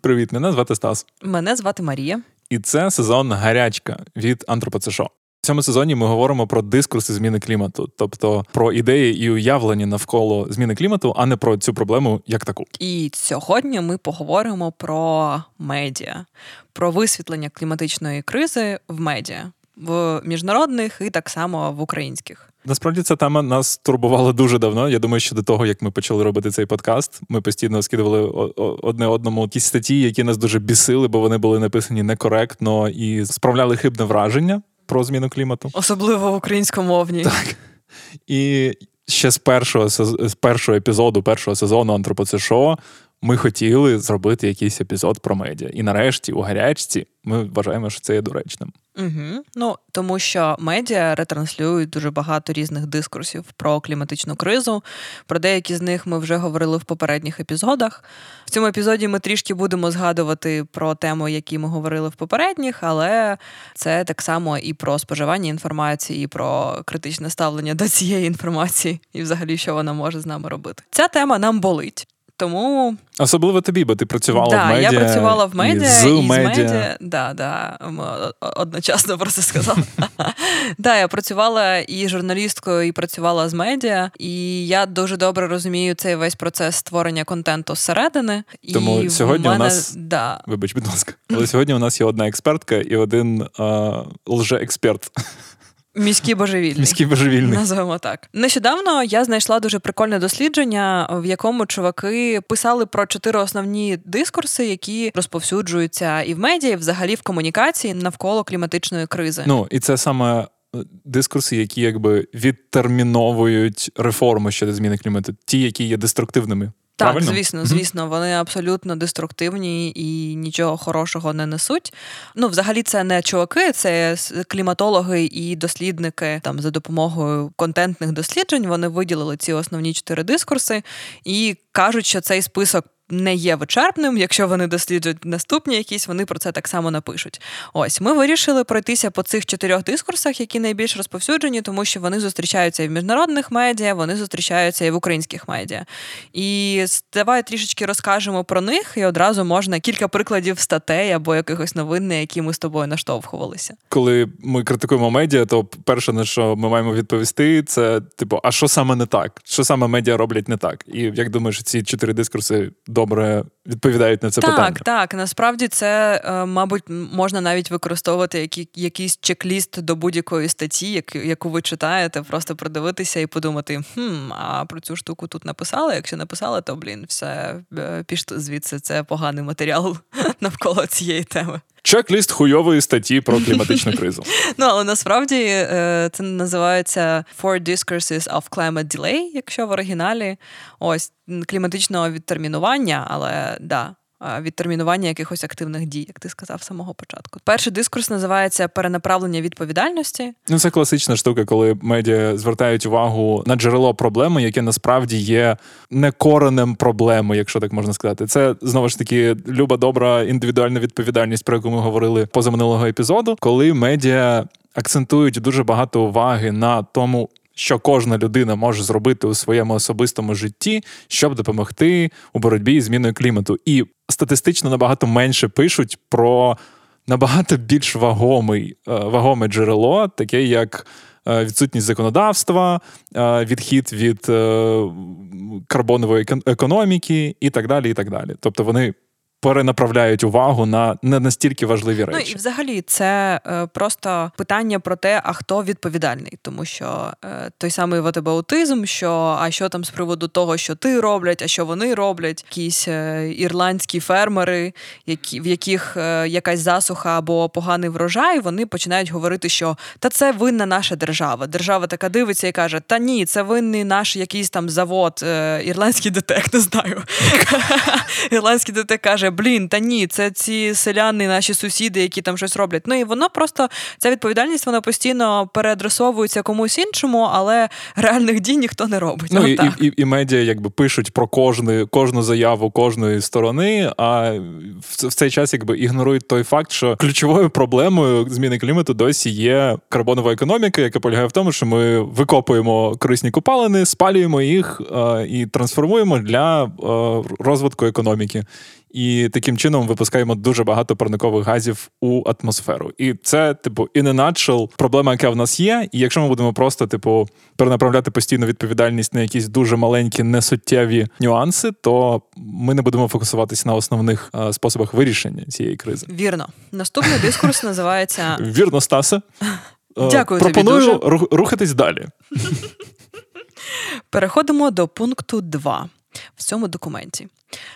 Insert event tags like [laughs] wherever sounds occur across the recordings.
Привіт, мене звати Стас. Мене звати Марія. І це сезон гарячка від Антропоцешо. В цьому сезоні ми говоримо про дискурси зміни клімату, тобто про ідеї і уявлення навколо зміни клімату, а не про цю проблему як таку. І сьогодні ми поговоримо про медіа, про висвітлення кліматичної кризи в медіа в міжнародних і так само в українських. Насправді ця тема нас турбувала дуже давно. Я думаю, що до того, як ми почали робити цей подкаст, ми постійно скидували одне одному якісь статті, які нас дуже бісили, бо вони були написані некоректно і справляли хибне враження про зміну клімату. Особливо українськомовні. Так. І ще з першого з першого епізоду, першого сезону Антропоцешо ми хотіли зробити якийсь епізод про медіа. І нарешті, у гарячці, ми вважаємо, що це є доречним. Угу. Ну тому що медіа ретранслюють дуже багато різних дискурсів про кліматичну кризу. Про деякі з них ми вже говорили в попередніх епізодах. В цьому епізоді ми трішки будемо згадувати про тему, які ми говорили в попередніх, але це так само і про споживання інформації, і про критичне ставлення до цієї інформації, і взагалі що вона може з нами робити. Ця тема нам болить. Тому особливо тобі, бо ти працювала да, в медіа. Я працювала в медіа і з, і з медіа. медіа. Да, да, одночасно [laughs] про це сказала. Да, я працювала і журналісткою, і працювала з медіа, і я дуже добре розумію цей весь процес створення контенту зсередини. Тому і сьогодні мене... у нас да. вибач, будь ласка, але сьогодні у нас є одна експертка і один лже-експерт. Міські божевільні. Міські божевільні. Називаємо так. Нещодавно я знайшла дуже прикольне дослідження, в якому чуваки писали про чотири основні дискурси, які розповсюджуються і в медіа, і взагалі в комунікації навколо кліматичної кризи. Ну і це саме. Е, дискурси, які якби відтерміновують реформи щодо зміни клімату, ті, які є деструктивними. Так, Правильно? звісно, звісно, вони абсолютно деструктивні і нічого хорошого не несуть. Ну, взагалі, це не чуваки, це кліматологи і дослідники там за допомогою контентних досліджень. Вони виділили ці основні чотири дискурси і кажуть, що цей список не є вичерпним. Якщо вони досліджують наступні якісь, вони про це так само напишуть. Ось ми вирішили пройтися по цих чотирьох дискурсах, які найбільш розповсюджені, тому що вони зустрічаються і в міжнародних медіа, вони зустрічаються і в українських медіа. І давай трішечки розкажемо про них, і одразу можна кілька прикладів статей або якихось новин, на які ми з тобою наштовхувалися. Коли ми критикуємо медіа, то перше на що ми маємо відповісти, це типу, а що саме не так? Що саме медіа роблять не так? І як думаєш, ці чотири дискурси добре відповідають на це так, питання. Так, так. Насправді це, е, мабуть, можна навіть використовувати які, якийсь чек-ліст до будь-якої статті, яку ви читаєте, просто продивитися і подумати: хм, а про цю штуку тут написали. Якщо написали, то блін, все е, пішли звідси. Це поганий матеріал [laughs] навколо цієї теми. Чек-ліст хуйової статті про [laughs] кліматичну кризу. Ну, але насправді е, це називається Four Discourses of Climate Delay, якщо в оригіналі. Ось кліматичного відтермінування, але да, відтермінування якихось активних дій, як ти сказав з самого початку. Перший дискурс називається перенаправлення відповідальності. Ну це класична штука, коли медіа звертають увагу на джерело проблеми, яке насправді є не коренем проблеми, якщо так можна сказати. Це знову ж таки люба добра індивідуальна відповідальність, про яку ми говорили позаминулого епізоду, коли медіа акцентують дуже багато уваги на тому, що кожна людина може зробити у своєму особистому житті, щоб допомогти у боротьбі з зміною клімату. І статистично набагато менше пишуть про набагато більш вагомий, е, вагоме джерело, таке як. Е, відсутність законодавства, е, відхід від карбонової економіки і так далі. і так далі. Тобто вони перенаправляють увагу на не настільки важливі речі. Ну і взагалі це е, просто питання про те, а хто відповідальний, тому що е, той самий ватебаутизм, що а що там з приводу того, що ти роблять, а що вони роблять, якісь е, ірландські фермери, які в яких е, якась засуха або поганий врожай, вони починають говорити, що та це винна наша держава. Держава така дивиться і каже: Та ні, це винний наш якийсь там завод, е, ірландський детек, не знаю. [laughs] Ірландський детек каже блін, та ні, це ці селяни, наші сусіди, які там щось роблять. Ну і воно просто ця відповідальність вона постійно переадресовується комусь іншому, але реальних дій ніхто не робить. Ну, і, і, і, і медіа якби пишуть про кожну кожну заяву кожної сторони, а в, в цей час якби ігнорують той факт, що ключовою проблемою зміни клімату досі є карбонова економіка, яка полягає в тому, що ми викопуємо корисні купалини, спалюємо їх е, і трансформуємо для е, розвитку економіки. і таким чином випускаємо дуже багато парникових газів у атмосферу. І це, типу, in a nutshell, проблема, яка в нас є. І якщо ми будемо просто, типу, перенаправляти постійну відповідальність на якісь дуже маленькі, несуттєві нюанси, то ми не будемо фокусуватися на основних а, способах вирішення цієї кризи. Вірно, наступний дискурс називається [laughs] Вірно, Стасе. Дякую. Пропоную тобі дуже. рухатись далі. Переходимо до пункту 2 в цьому документі.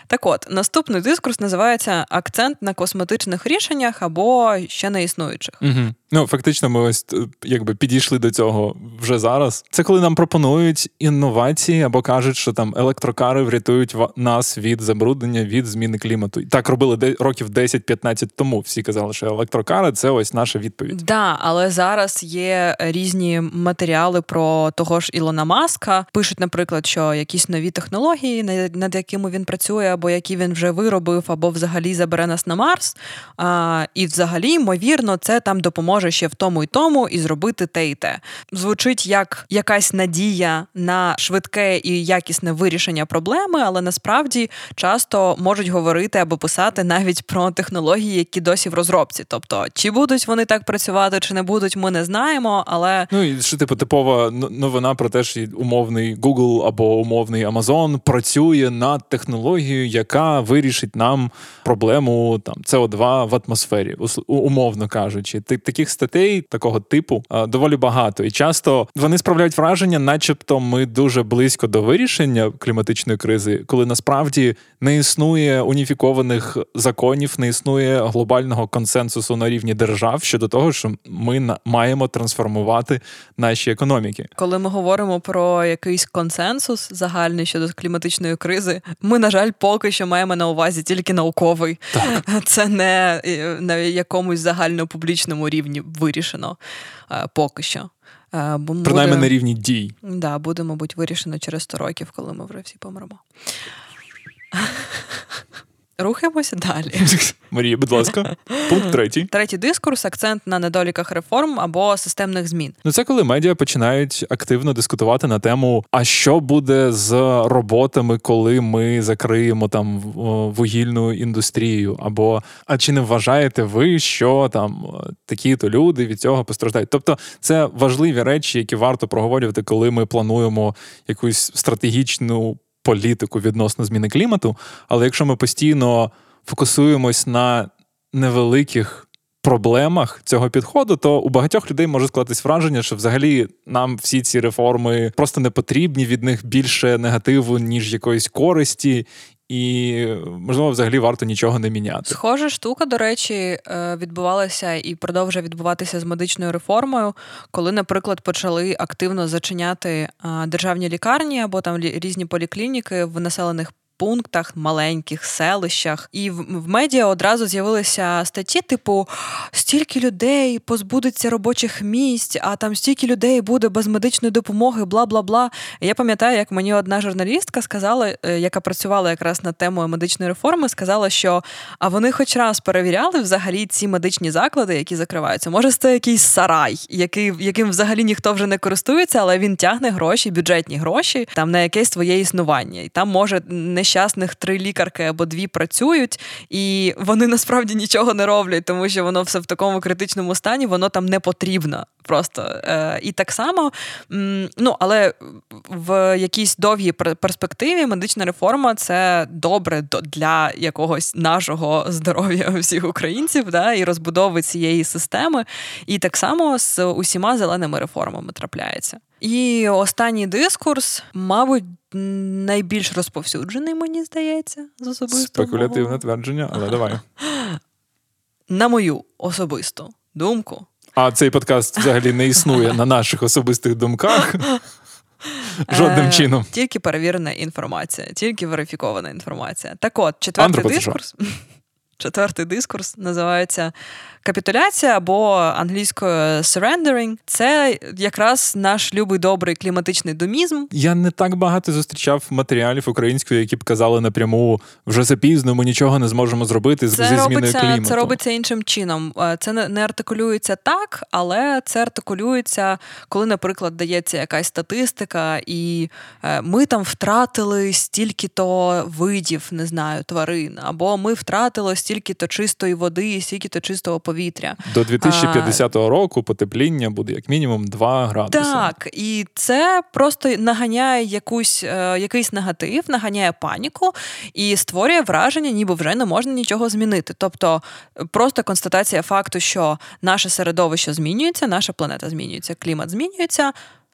Так от, наступний дискурс називається Акцент на косметичних рішеннях або ще не існуючих. Угу. Ну, фактично, ми ось е, якби підійшли до цього вже зараз. Це коли нам пропонують інновації або кажуть, що там електрокари врятують нас від забруднення, від зміни клімату. Так робили де років 10-15 тому. Всі казали, що електрокари це ось наша відповідь. Да, але зараз є різні матеріали про того ж Ілона Маска. Пишуть, наприклад, що якісь нові технології, над якими він працює, або які він вже виробив, або взагалі забере нас на Марс. А, І, взагалі, ймовірно, це там допоможе може ще в тому і тому і зробити те і те. Звучить як якась надія на швидке і якісне вирішення проблеми, але насправді часто можуть говорити або писати навіть про технології, які досі в розробці. Тобто, чи будуть вони так працювати, чи не будуть, ми не знаємо. Але ну і що типу типова новина про те, що умовний Google або умовний Amazon працює над технологією, яка вирішить нам проблему там СО2 в атмосфері, умовно кажучи, таких статей такого типу доволі багато, і часто вони справляють враження, начебто, ми дуже близько до вирішення кліматичної кризи, коли насправді не існує уніфікованих законів, не існує глобального консенсусу на рівні держав щодо того, що ми маємо трансформувати наші економіки. Коли ми говоримо про якийсь консенсус загальний щодо кліматичної кризи, ми на жаль поки що маємо на увазі тільки науковий. Так. Це не на якомусь загальнопублічному рівні вирішено е, поки що. Буде, Принаймні на рівні дій. Да, буде, мабуть, вирішено через 100 років, коли ми вже всі помремо. Рухаємося далі. [laughs] Марія, будь ласка, пункт третій. Третій дискурс акцент на недоліках реформ або системних змін. Ну це коли медіа починають активно дискутувати на тему, а що буде з роботами, коли ми закриємо там вугільну індустрію, або а чи не вважаєте ви, що там такі-то люди від цього постраждають? Тобто це важливі речі, які варто проговорювати, коли ми плануємо якусь стратегічну політику відносно зміни клімату. Але якщо ми постійно фокусуємось на невеликих проблемах цього підходу, то у багатьох людей може склатись враження, що взагалі нам всі ці реформи просто не потрібні, від них більше негативу, ніж якоїсь користі, і можливо, взагалі варто нічого не міняти. Схожа штука, до речі, е, відбувалася і продовжує відбуватися з медичною реформою, коли, наприклад, почали активно зачиняти державні лікарні або там різні поліклініки в населених пунктах, маленьких селищах. І в, медіа одразу з'явилися статті, типу стільки людей позбудеться робочих місць, а там стільки людей буде без медичної допомоги, бла бла бла. Я пам'ятаю, як мені одна журналістка сказала, е, яка працювала якраз над темою медичної реформи, сказала, що а вони хоч раз перевіряли взагалі ці медичні заклади, які закриваються. Може, це якийсь сарай, який, яким взагалі ніхто вже не користується, але він тягне гроші, бюджетні гроші там на якесь своє існування. І там може не нещасних три лікарки або дві працюють, і вони насправді нічого не роблять, тому що воно все в такому критичному стані, воно там не потрібно. Просто Е, і так само, ну але в якійсь довгій перспективі медична реформа це добре для якогось нашого здоров'я [laughs] всіх українців, да, і розбудови цієї системи. І так само з усіма зеленими реформами трапляється. І останній дискурс, мабуть, найбільш розповсюджений, мені здається, з особистого. Спекулятивне твердження, але давай. [laughs] На мою особисту думку. А цей подкаст взагалі не існує на наших особистих думках. [laughs] Жодним е, чином. Тільки перевірена інформація, тільки верифікована інформація. Так от, четвертий дискурс. [laughs] Четвертий дискурс називається Капітуляція або англійською surrendering – це якраз наш любий добрий кліматичний домізм. Я не так багато зустрічав матеріалів українською, які б казали напряму вже запізно, ми нічого не зможемо зробити це зі зміною клімату. Це робиться іншим чином. Е, це не артикулюється так, але це артикулюється, коли, наприклад, дається якась статистика, і е, ми там втратили стільки-то видів, не знаю, тварин, або ми втратили стільки-то чистої води, стільки-то чистого повітря. До 2050 а, року потепління буде як мінімум 2 градуси. Так, і це просто наганяє якусь, е, якийсь негатив, наганяє паніку і створює враження, ніби вже не можна нічого змінити. Тобто просто констатація факту, що наше середовище змінюється, наша планета змінюється, клімат змінюється.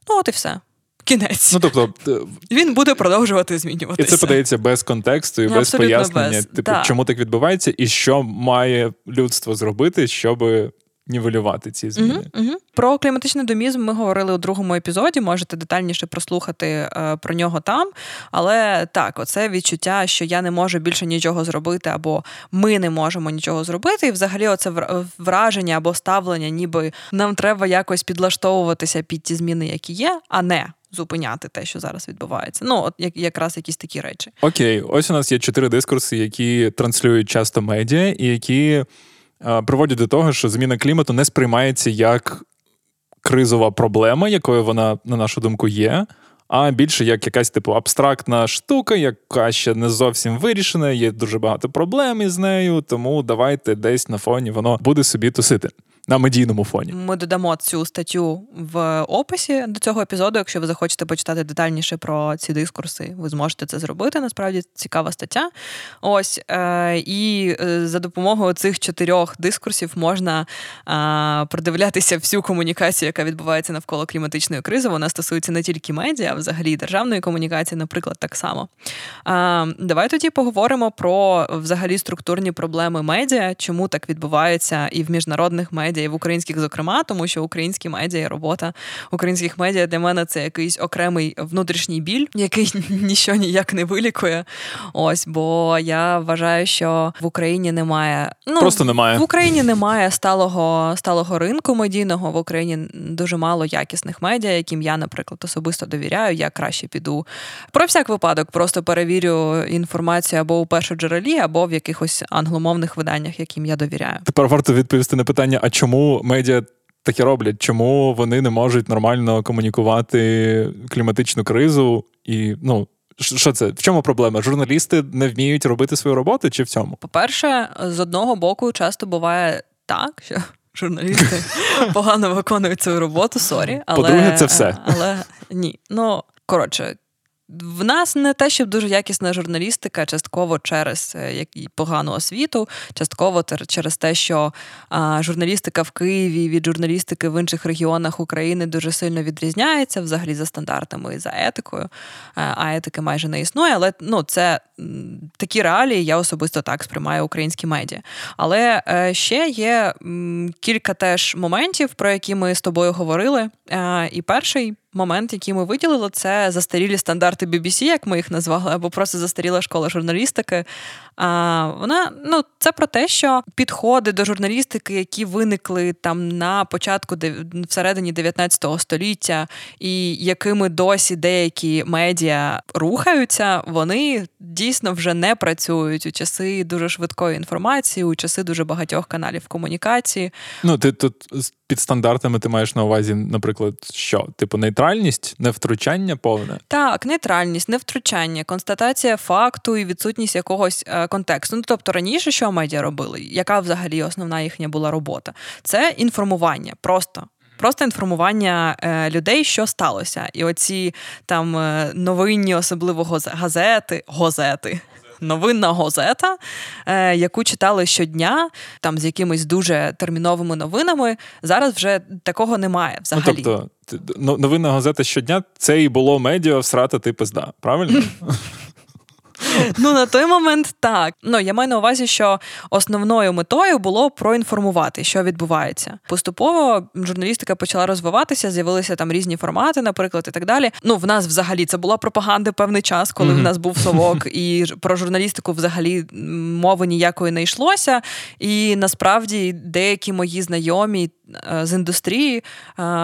Ну, от і все. Кінець. Ну, тобто, Він буде продовжувати змінюватися. І це подається без контексту і без пояснення, без. типу, да. чому так відбувається, і що має людство зробити, щоб нівелювати ці зміни. Угу, угу. Про кліматичний домізм ми говорили у другому епізоді. Можете детальніше прослухати е, про нього там. Але так, оце відчуття, що я не можу більше нічого зробити, або ми не можемо нічого зробити. І взагалі, оце враження або ставлення, ніби нам треба якось підлаштовуватися під ті зміни, які є, а не. Зупиняти те, що зараз відбувається. Ну, от як якраз якісь такі речі. Окей, ось у нас є чотири дискурси, які транслюють часто медіа, і які приводять до того, що зміна клімату не сприймається як кризова проблема, якою вона, на нашу думку, є. А більше як якась типу абстрактна штука, яка ще не зовсім вирішена, є дуже багато проблем із нею, тому давайте десь на фоні воно буде собі тусити на медійному фоні. Ми додамо цю статтю в описі до цього епізоду. Якщо ви захочете почитати детальніше про ці дискурси, ви зможете це зробити. Насправді цікава стаття. Ось е, і е, за допомогою цих чотирьох дискурсів можна е, продивлятися всю комунікацію, яка відбувається навколо кліматичної кризи. Вона стосується не тільки медіа, а взагалі державної комунікації, наприклад, так само. Давай тоді поговоримо про взагалі структурні проблеми медіа, чому так відбувається і в міжнародних медіа медіа, і в українських, зокрема, тому що українські медіа і робота українських медіа для мене це якийсь окремий внутрішній біль, який [laughs] ніщо ніяк не вилікує. Ось, бо я вважаю, що в Україні немає ну просто немає в Україні немає сталого сталого ринку медійного. В Україні дуже мало якісних медіа, яким я, наприклад, особисто довіряю. Я краще піду про всяк випадок, просто перевірю інформацію або у першоджерелі, або в якихось англомовних виданнях, яким я довіряю. Тепер варто відповісти на питання: а чому медіа таке роблять? Чому вони не можуть нормально комунікувати кліматичну кризу? І ну що це? В чому проблема? Журналісти не вміють робити свою роботу, чи в цьому? По-перше, з одного боку, часто буває так, що. Журналісти погано виконують свою роботу, sorry. Але, По-друге, це все. Але ні. Ну, коротше, в нас не те, щоб дуже якісна журналістика, частково через е, погану освіту, частково через те, що журналістика в Києві від журналістики в інших регіонах України дуже сильно відрізняється, взагалі за стандартами і за етикою. А етики майже не існує. Але ну, це такі реалії, я особисто так сприймаю українські медіа. Але е, ще є кілька теж моментів, про які ми з тобою говорили. Е, і перший момент, який ми виділили, це застарілі стандарти BBC, як ми їх назвали, або просто застаріла школа журналістики. А вона ну це про те, що підходи до журналістики, які виникли там на початку всередині 19 століття, і якими досі деякі медіа рухаються, вони дійсно вже не працюють у часи дуже швидкої інформації, у часи дуже багатьох каналів комунікації. Ну ти тут під стандартами ти маєш на увазі, наприклад, що? Типу, нейтральність, невтручання повне? Так, нейтральність, невтручання, констатація факту і відсутність якогось е, контексту. Ну тобто раніше, що медіа робили, яка взагалі основна їхня була робота? Це інформування, просто. Просто інформування е, людей, що сталося, і оці там е, новинні, особливо газети, газети, новинна газета, е, яку читали щодня, там з якимись дуже терміновими новинами. Зараз вже такого немає ну, взагалі. Ну, тобто, новинна газета щодня це і було медіа всрата ти пизда, правильно? [laughs] Ну на той момент так. Ну я маю на увазі, що основною метою було проінформувати, що відбувається. Поступово журналістика почала розвиватися, з'явилися там різні формати, наприклад, і так далі. Ну в нас взагалі це була пропаганда певний час, коли mm-hmm. в нас був совок, і [laughs] про журналістику взагалі мови ніякої не йшлося. І насправді деякі мої знайомі Е, з індустрії е,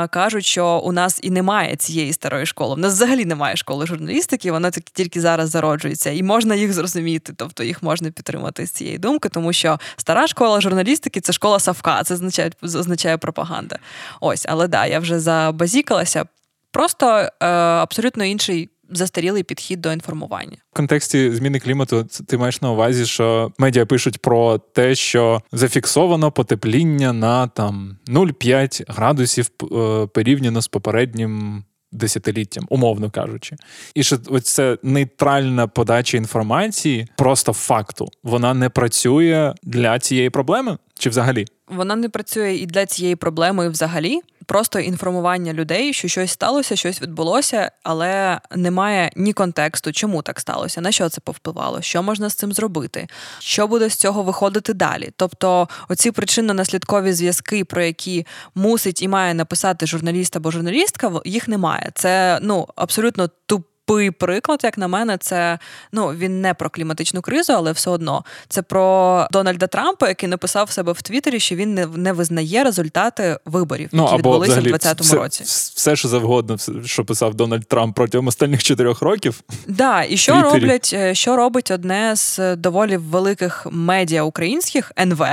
кажуть, що у нас і немає цієї старої школи. У нас взагалі немає школи журналістики, вона тільки зараз зароджується, і можна їх зрозуміти, тобто їх можна підтримати з цієї думки, тому що стара школа журналістики це школа Савка, це означає означає пропаганда. Ось, але да, я вже забазікалася. Просто е, абсолютно інший застарілий підхід до інформування. В контексті зміни клімату ти маєш на увазі, що медіа пишуть про те, що зафіксовано потепління на там 0,5 градусів е, порівняно з попереднім. Десятиліттям, умовно кажучи, і що ось це нейтральна подача інформації, просто факту, вона не працює для цієї проблеми? Чи взагалі? Вона не працює і для цієї проблеми і взагалі просто інформування людей, що щось сталося, щось відбулося, але немає ні контексту, чому так сталося, на що це повпливало, що можна з цим зробити, що буде з цього виходити далі. Тобто, оці причинно-наслідкові зв'язки, про які мусить і має написати журналіст або журналістка, їх немає. Це ну абсолютно туп тупий приклад, як на мене, це ну він не про кліматичну кризу, але все одно це про Дональда Трампа, який написав в себе в Твіттері, що він не не визнає результати виборів, ну, які або відбулися взагалі, в 2020 році. Все, все, що завгодно, що писав Дональд Трамп протягом останніх чотирьох років. Да, і що роблять, е, що робить одне з доволі великих медіа українських НВ.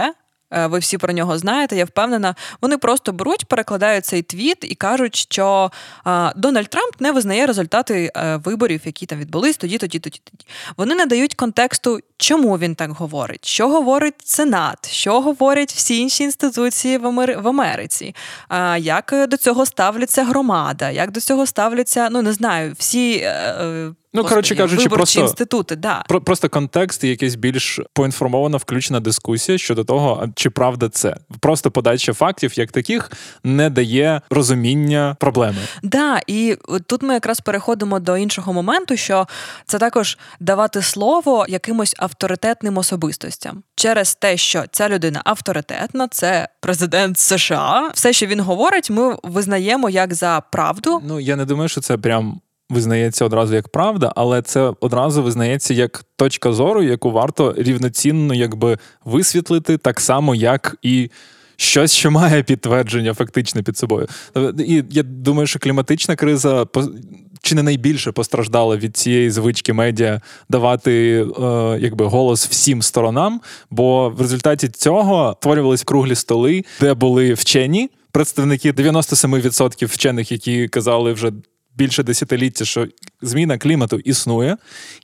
Е, ви всі про нього знаєте, я впевнена. Вони просто беруть, перекладають цей твіт і кажуть, що Дональд Трамп не визнає результати е, виборів, які там відбулись тоді, тоді, тоді, тоді. Вони не дають контексту, чому він так говорить, що говорить Сенат, що говорять всі інші інституції в Америці, як до цього ставляться громада, як до цього ставляться, ну не знаю, всі. Ну, коротше кажучи, просто інститути, да. Про, просто контекст і якась більш поінформована, включена дискусія щодо того, чи правда це. Просто подача фактів, як таких, не дає розуміння проблеми. Да, і тут ми якраз переходимо до іншого моменту, що це також давати слово якимось авторитетним особистостям через те, що ця людина авторитетна, це президент США. Все, що він говорить, ми визнаємо як за правду. Ну я не думаю, що це прям визнається одразу як правда, але це одразу визнається як точка зору, яку варто рівноцінно якби висвітлити, так само, як і. Щось, що має підтвердження фактично під собою. І я думаю, що кліматична криза чи не найбільше постраждала від цієї звички медіа давати е, якби голос всім сторонам, бо в результаті цього створювались круглі столи, де були вчені представники 97% вчених, які казали вже більше десятиліття, що зміна клімату існує,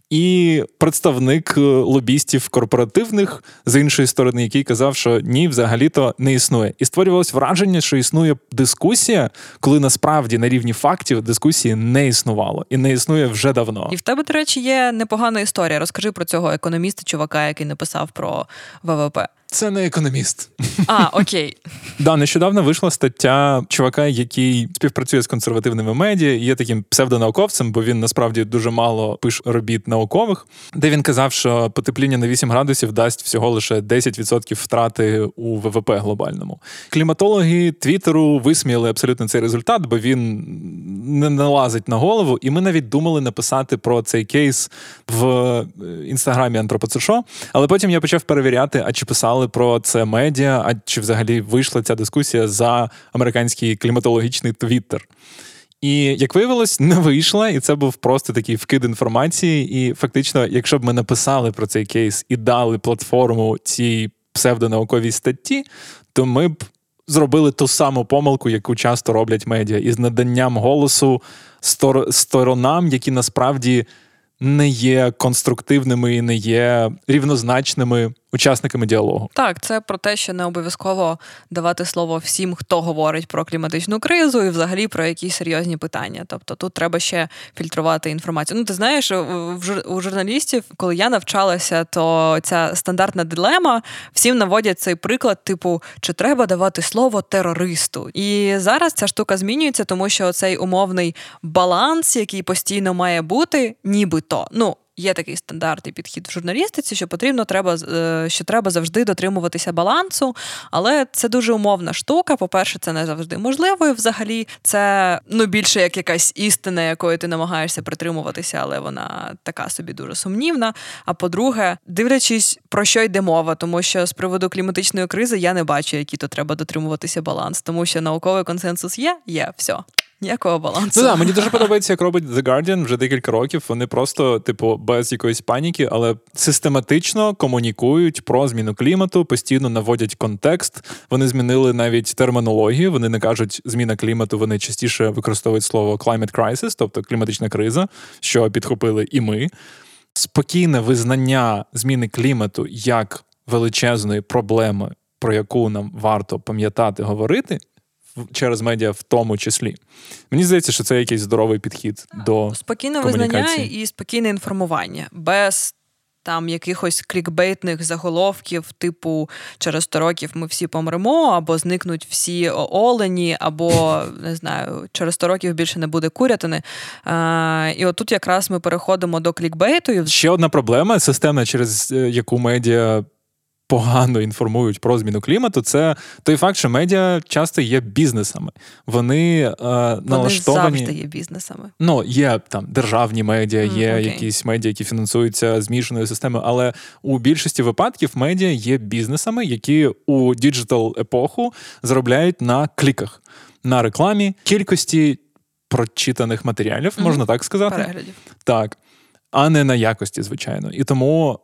і представник е, лобістів корпоративних з іншої сторони, який казав, що ні, взагалі-то не існує. І створювалось враження, що існує дискусія, коли насправді на рівні фактів дискусії не існувало і не існує вже давно. І в тебе, до речі, є непогана історія. Розкажи про цього економіста, чувака, який написав про ВВП. Це не економіст. А, окей. [laughs] Да, нещодавно вийшла стаття чувака, який співпрацює з консервативними медіа, і є таким псевдонауковцем, бо він насправді дуже мало пише робіт наукових, де він казав, що потепління на 8 градусів дасть всього лише 10% втрати у ВВП глобальному. Кліматологи Твіттеру висміяли абсолютно цей результат, бо він не налазить на голову. І ми навіть думали написати про цей кейс в е, інстаграмі Антропоцешо. Але потім я почав перевіряти, а чи писали писали про це медіа, а чи взагалі вийшла ця дискусія за американський кліматологічний твіттер. І як виявилось, не вийшла, і це був просто такий вкид інформації. І фактично, якщо б ми написали про цей кейс і дали платформу цій псевдонауковій статті, то ми б зробили ту саму помилку, яку часто роблять медіа, із наданням голосу сторонам, які насправді не є конструктивними і не є рівнозначними учасниками діалогу. Так, це про те, що не обов'язково давати слово всім, хто говорить про кліматичну кризу і взагалі про якісь серйозні питання. Тобто тут треба ще фільтрувати інформацію. Ну, ти знаєш, у журналістів, коли я навчалася, то ця стандартна дилема всім наводять цей приклад, типу, чи треба давати слово терористу. І зараз ця штука змінюється, тому що цей умовний баланс, який постійно має бути, нібито ну є такий стандартний підхід в журналістиці, що потрібно треба е, що треба завжди дотримуватися балансу, але це дуже умовна штука. По-перше, це не завжди можливо. і Взагалі, це ну більше як якась істина, якої ти намагаєшся притримуватися, але вона така собі дуже сумнівна. А по-друге, дивлячись про що йде мова, тому що з приводу кліматичної кризи я не бачу, які то треба дотримуватися баланс, тому що науковий консенсус є, є все. Ніякого балансу. Ну да, мені дуже подобається, як робить The Guardian вже декілька років. Вони просто, типу, без якоїсь паніки, але систематично комунікують про зміну клімату, постійно наводять контекст. Вони змінили навіть термінологію. Вони не кажуть зміна клімату. Вони частіше використовують слово climate crisis, тобто кліматична криза, що підхопили і ми. Спокійне визнання зміни клімату як величезної проблеми, про яку нам варто пам'ятати говорити через медіа, в тому числі. Мені здається, що це якийсь здоровий підхід до спокійне визнання і спокійне інформування без. Там якихось клікбейтних заголовків, типу через 100 років ми всі помремо, або зникнуть всі олені, або [laughs] не знаю, через 100 років більше не буде курятини. А, І отут якраз ми переходимо до клікбейту. Ще одна проблема системна, через е, яку медіа погано інформують про зміну клімату, це той факт, що медіа часто є бізнесами. Вони е, налаштовані... Вони завжди є бізнесами. Ну, є там державні медіа, є mm, якісь медіа, які фінансуються змішаною системою. Але у більшості випадків медіа є бізнесами, які у digital епоху заробляють на кліках, на рекламі, кількості прочитаних матеріалів, mm-hmm. можна так сказати. Переглядів. Так. А не на якості, звичайно. І тому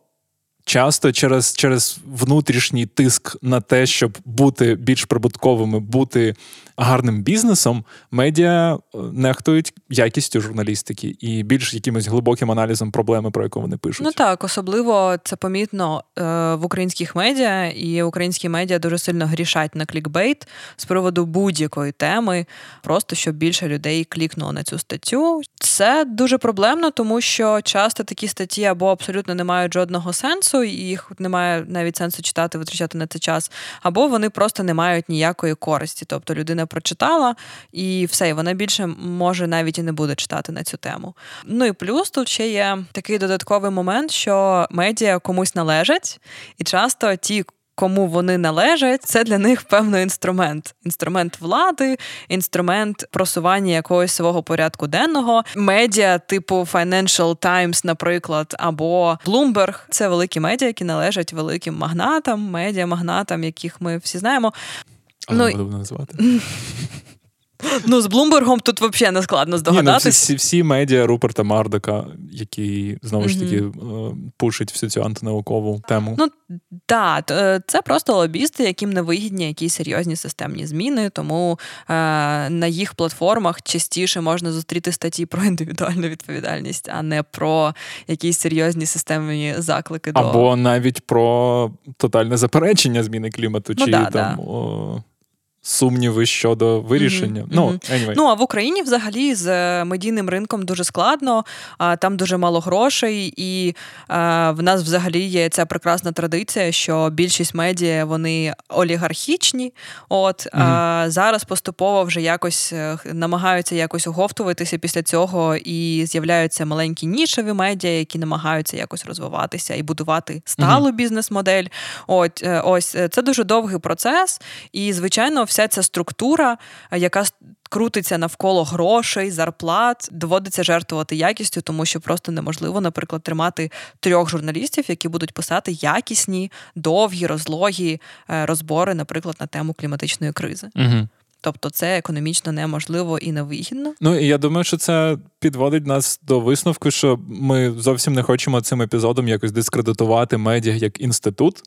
часто через через внутрішній тиск на те, щоб бути більш прибутковими, бути гарним бізнесом, медіа е, нехтують якістю журналістики і більш якимось глибоким аналізом проблеми, про яку вони пишуть. Ну так, особливо це помітно е, в українських медіа, і українські медіа дуже сильно грішать на клікбейт з приводу будь-якої теми, просто щоб більше людей клікнуло на цю статтю. Це дуже проблемно, тому що часто такі статті або абсолютно не мають жодного сенсу, і їх немає навіть сенсу читати, витрачати на це час, або вони просто не мають ніякої користі. Тобто людина прочитала і все, і вона більше може навіть і не буде читати на цю тему. Ну і плюс тут ще є такий додатковий момент, що медіа комусь належать, і часто ті, кому вони належать, це для них певний інструмент. Інструмент влади, інструмент просування якогось свого порядку денного. Медіа, типу Financial Times, наприклад, або Bloomberg. Це великі медіа, які належать великим магнатам, медіа-магнатам, яких ми всі знаємо. Але ну, будемо називати. [laughs] Ну, з Блумбергом тут взагалі не складно здогадатися. Ну, всі, всі медіа Руперта Мардока, які знову ж таки mm-hmm. пушать всю цю антинаукову тему. Ну так, е, це просто лобісти, яким не вигідні якісь серйозні системні зміни. Тому е, на їх платформах частіше можна зустріти статті про індивідуальну відповідальність, а не про якісь серйозні системні заклики. Або до... навіть про тотальне заперечення зміни клімату, ну, чи да, там. Да. О сумніви щодо вирішення. Mm-hmm. Ну anyway. ну а в Україні взагалі з е, медійним ринком дуже складно, там дуже мало грошей, і а, в нас взагалі є ця прекрасна традиція, що більшість медіа вони олігархічні. От mm-hmm. а, зараз поступово вже якось е, намагаються якось оговтуватися після цього, і з'являються маленькі нішеві медіа, які намагаються якось розвиватися і будувати сталу mm-hmm. бізнес-модель. От е, ось це дуже довгий процес, і звичайно, вся ця структура, е, яка крутиться навколо грошей, зарплат, доводиться жертвувати якістю, тому що просто неможливо, наприклад, тримати трьох журналістів, які будуть писати якісні, довгі, розлогі е, розбори, наприклад, на тему кліматичної кризи. Угу. Тобто це економічно неможливо і невигідно. Ну і я думаю, що це підводить нас до висновку, що ми зовсім не хочемо цим епізодом якось дискредитувати медіа як інститут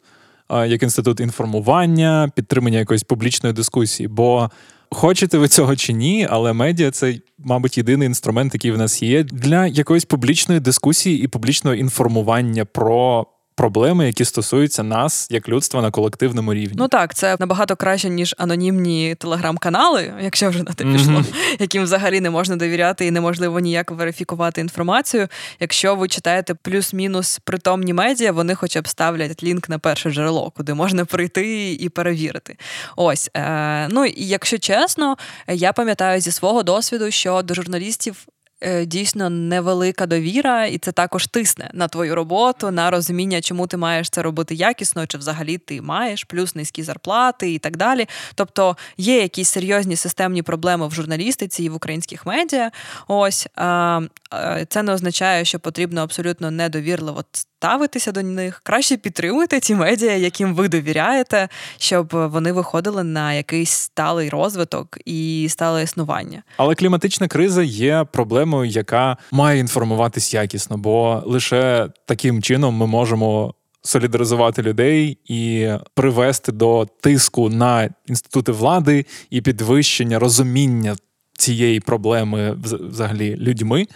як інститут інформування, підтримання якоїсь публічної дискусії. Бо хочете ви цього чи ні, але медіа це, мабуть, єдиний інструмент, який в нас є для якоїсь публічної дискусії і публічного інформування про проблеми, які стосуються нас як людства на колективному рівні. Ну так, це набагато краще ніж анонімні телеграм-канали, якщо вже на те пішло, mm-hmm. яким взагалі не можна довіряти і неможливо ніяк верифікувати інформацію. Якщо ви читаєте плюс-мінус притомні медіа, вони хоча б ставлять лінк на перше джерело, куди можна прийти і перевірити. Ось е, ну і якщо чесно, я пам'ятаю зі свого досвіду, що до журналістів дійсно невелика довіра, і це також тисне на твою роботу, на розуміння, чому ти маєш це робити якісно, чи взагалі ти маєш, плюс низькі зарплати і так далі. Тобто є якісь серйозні системні проблеми в журналістиці і в українських медіа. Ось це не означає, що потрібно абсолютно недовірливо ставитися до них. Краще підтримуйте ті медіа, яким ви довіряєте, щоб вони виходили на якийсь сталий розвиток і стале існування. Але кліматична криза є проблемою, яка має інформуватись якісно, бо лише таким чином ми можемо. Солідаризувати людей і привести до тиску на інститути влади і підвищення розуміння цієї проблеми взагалі людьми.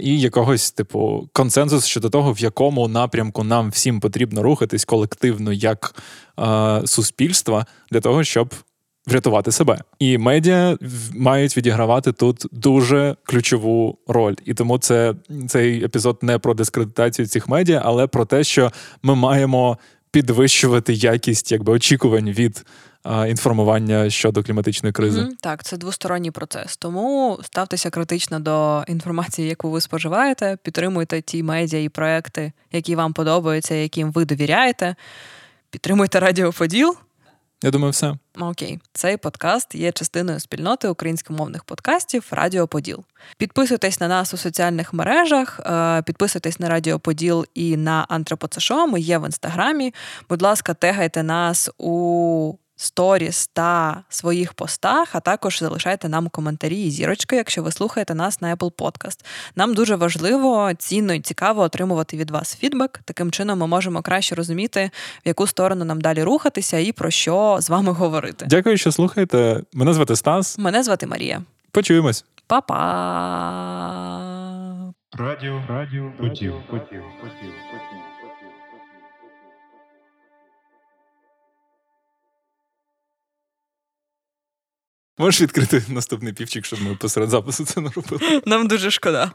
І якогось типу консенсус щодо того, в якому напрямку нам всім потрібно рухатись колективно як е, суспільства для того, щоб врятувати себе. І медіа мають відігравати тут дуже ключову роль. І тому це цей епізод не про дискредитацію цих медіа, але про те, що ми маємо підвищувати якість якби очікувань від інформування щодо кліматичної кризи. Mm-hmm. Так, це двосторонній процес. Тому ставтеся критично до інформації, яку ви споживаєте, підтримуйте ті медіа і проекти, які вам подобаються, яким ви довіряєте. Підтримуйте Радіо Поділ. Я думаю, все. Окей, цей подкаст є частиною спільноти українськомовних подкастів Радіо Поділ. Підписуйтесь на нас у соціальних мережах, е, підписуйтесь на Радіо Поділ і на Антропоцешо. Ми є в інстаграмі. Будь ласка, тегайте нас у сторіс та своїх постах, а також залишайте нам коментарі і зірочки, якщо ви слухаєте нас на Apple Podcast. Нам дуже важливо, цінно і цікаво отримувати від вас фідбек. Таким чином ми можемо краще розуміти, в яку сторону нам далі рухатися і про що з вами говорити. Дякую, що слухаєте. Мене звати Стас. Мене звати Марія. Почуємось. Па-па! Радіо, радіо, потів, потів, потів, потів. Можеш відкрити наступний півчик, щоб ми посеред запису це не робили? Нам дуже шкода.